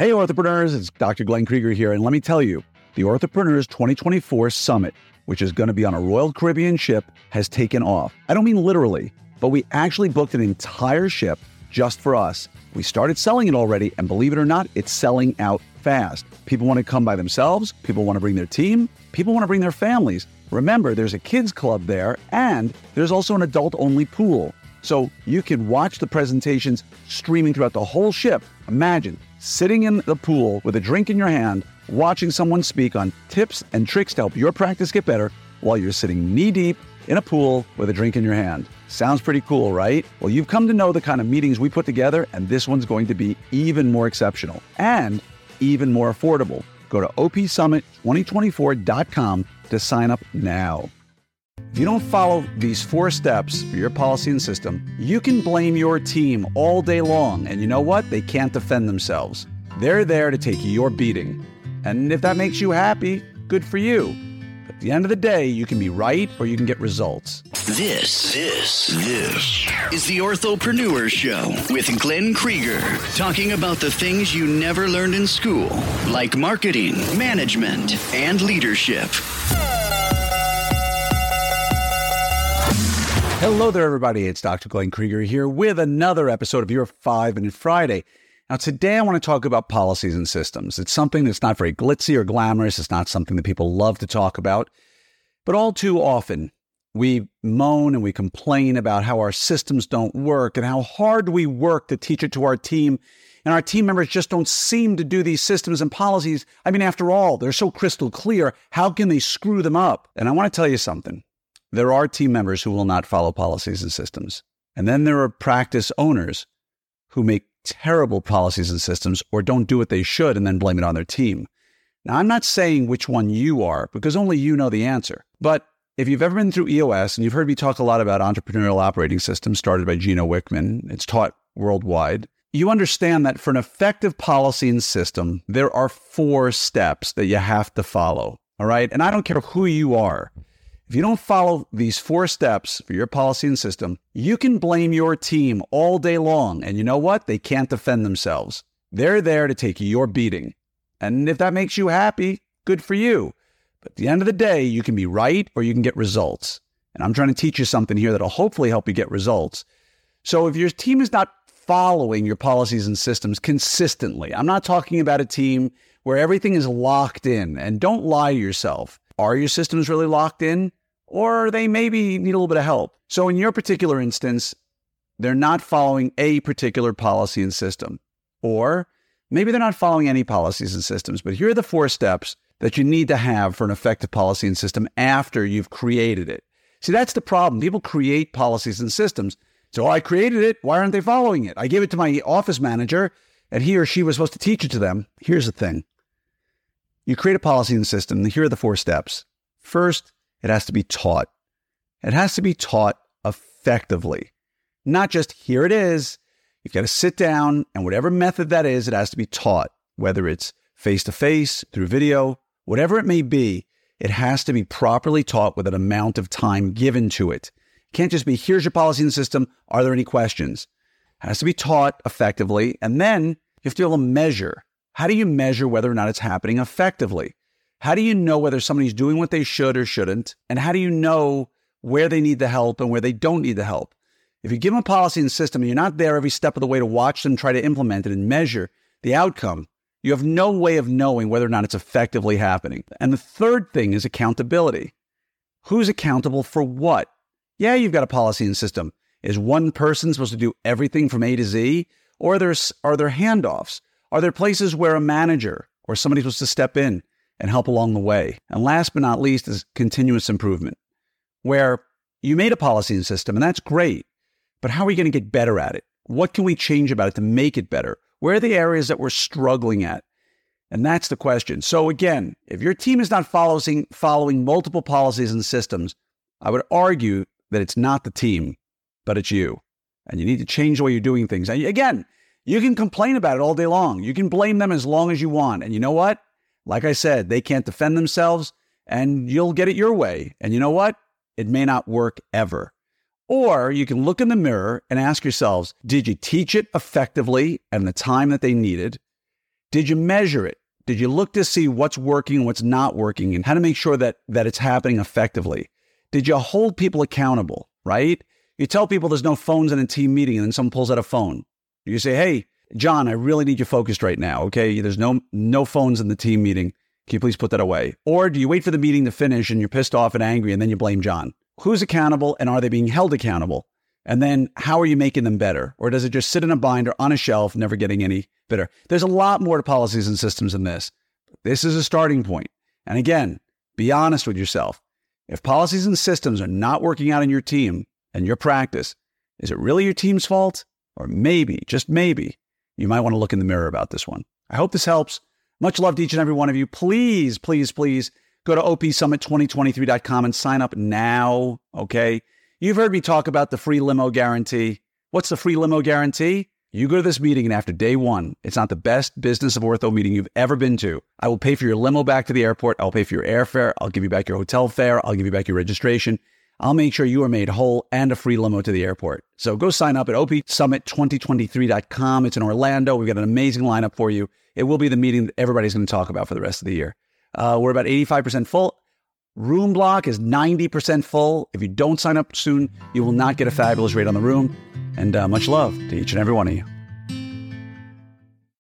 Hey, Orthopreneurs, it's Dr. Glenn Krieger here, and let me tell you, the Orthopreneurs 2024 Summit, which is going to be on a Royal Caribbean ship, has taken off. I don't mean literally, but we actually booked an entire ship just for us. We started selling it already, and believe it or not, it's selling out fast. People want to come by themselves, people want to bring their team, people want to bring their families. Remember, there's a kids club there, and there's also an adult only pool. So you can watch the presentations streaming throughout the whole ship. Imagine sitting in the pool with a drink in your hand, watching someone speak on tips and tricks to help your practice get better while you're sitting knee deep in a pool with a drink in your hand. Sounds pretty cool, right? Well, you've come to know the kind of meetings we put together, and this one's going to be even more exceptional and even more affordable. Go to opsummit2024.com to sign up now. If you don't follow these four steps for your policy and system, you can blame your team all day long. And you know what? They can't defend themselves. They're there to take your beating. And if that makes you happy, good for you. At the end of the day, you can be right or you can get results. This, this, this is the Orthopreneur Show with Glenn Krieger, talking about the things you never learned in school, like marketing, management, and leadership. Hello there, everybody. It's Dr. Glenn Krieger here with another episode of your Five Minute Friday. Now, today I want to talk about policies and systems. It's something that's not very glitzy or glamorous. It's not something that people love to talk about. But all too often, we moan and we complain about how our systems don't work and how hard we work to teach it to our team. And our team members just don't seem to do these systems and policies. I mean, after all, they're so crystal clear. How can they screw them up? And I want to tell you something. There are team members who will not follow policies and systems. And then there are practice owners who make terrible policies and systems or don't do what they should and then blame it on their team. Now, I'm not saying which one you are because only you know the answer. But if you've ever been through EOS and you've heard me talk a lot about entrepreneurial operating systems started by Gino Wickman, it's taught worldwide. You understand that for an effective policy and system, there are four steps that you have to follow. All right. And I don't care who you are. If you don't follow these four steps for your policy and system, you can blame your team all day long. And you know what? They can't defend themselves. They're there to take your beating. And if that makes you happy, good for you. But at the end of the day, you can be right or you can get results. And I'm trying to teach you something here that'll hopefully help you get results. So if your team is not following your policies and systems consistently, I'm not talking about a team where everything is locked in. And don't lie to yourself. Are your systems really locked in? Or they maybe need a little bit of help. So, in your particular instance, they're not following a particular policy and system, or maybe they're not following any policies and systems. But here are the four steps that you need to have for an effective policy and system after you've created it. See, that's the problem. People create policies and systems. So, oh, I created it. Why aren't they following it? I gave it to my office manager, and he or she was supposed to teach it to them. Here's the thing you create a policy and system. Here are the four steps. First, it has to be taught. It has to be taught effectively, not just here it is. You've got to sit down, and whatever method that is, it has to be taught, whether it's face to face, through video, whatever it may be, it has to be properly taught with an amount of time given to it. It can't just be here's your policy and system. Are there any questions? It has to be taught effectively. And then you have to be able to measure. How do you measure whether or not it's happening effectively? How do you know whether somebody's doing what they should or shouldn't? And how do you know where they need the help and where they don't need the help? If you give them a policy and system and you're not there every step of the way to watch them try to implement it and measure the outcome, you have no way of knowing whether or not it's effectively happening. And the third thing is accountability. Who's accountable for what? Yeah, you've got a policy and system. Is one person supposed to do everything from A to Z? Or are there, are there handoffs? Are there places where a manager or somebody's supposed to step in and help along the way. And last but not least is continuous improvement, where you made a policy and system, and that's great. But how are we going to get better at it? What can we change about it to make it better? Where are the areas that we're struggling at? And that's the question. So again, if your team is not following following multiple policies and systems, I would argue that it's not the team, but it's you. And you need to change the way you're doing things. And again, you can complain about it all day long. You can blame them as long as you want. And you know what? Like I said, they can't defend themselves and you'll get it your way. And you know what? It may not work ever. Or you can look in the mirror and ask yourselves, did you teach it effectively and the time that they needed? Did you measure it? Did you look to see what's working what's not working and how to make sure that, that it's happening effectively? Did you hold people accountable, right? You tell people there's no phones in a team meeting and then someone pulls out a phone. You say, hey, John, I really need you focused right now. Okay. There's no no phones in the team meeting. Can you please put that away? Or do you wait for the meeting to finish and you're pissed off and angry and then you blame John? Who's accountable and are they being held accountable? And then how are you making them better? Or does it just sit in a binder on a shelf, never getting any better? There's a lot more to policies and systems than this. This is a starting point. And again, be honest with yourself. If policies and systems are not working out in your team and your practice, is it really your team's fault? Or maybe, just maybe, you might want to look in the mirror about this one. I hope this helps. Much love to each and every one of you. Please, please, please go to opsummit2023.com and sign up now. Okay. You've heard me talk about the free limo guarantee. What's the free limo guarantee? You go to this meeting, and after day one, it's not the best business of ortho meeting you've ever been to. I will pay for your limo back to the airport. I'll pay for your airfare. I'll give you back your hotel fare. I'll give you back your registration. I'll make sure you are made whole and a free limo to the airport. So go sign up at opsummit2023.com. It's in Orlando. We've got an amazing lineup for you. It will be the meeting that everybody's going to talk about for the rest of the year. Uh, we're about 85% full. Room block is 90% full. If you don't sign up soon, you will not get a fabulous rate on the room. And uh, much love to each and every one of you.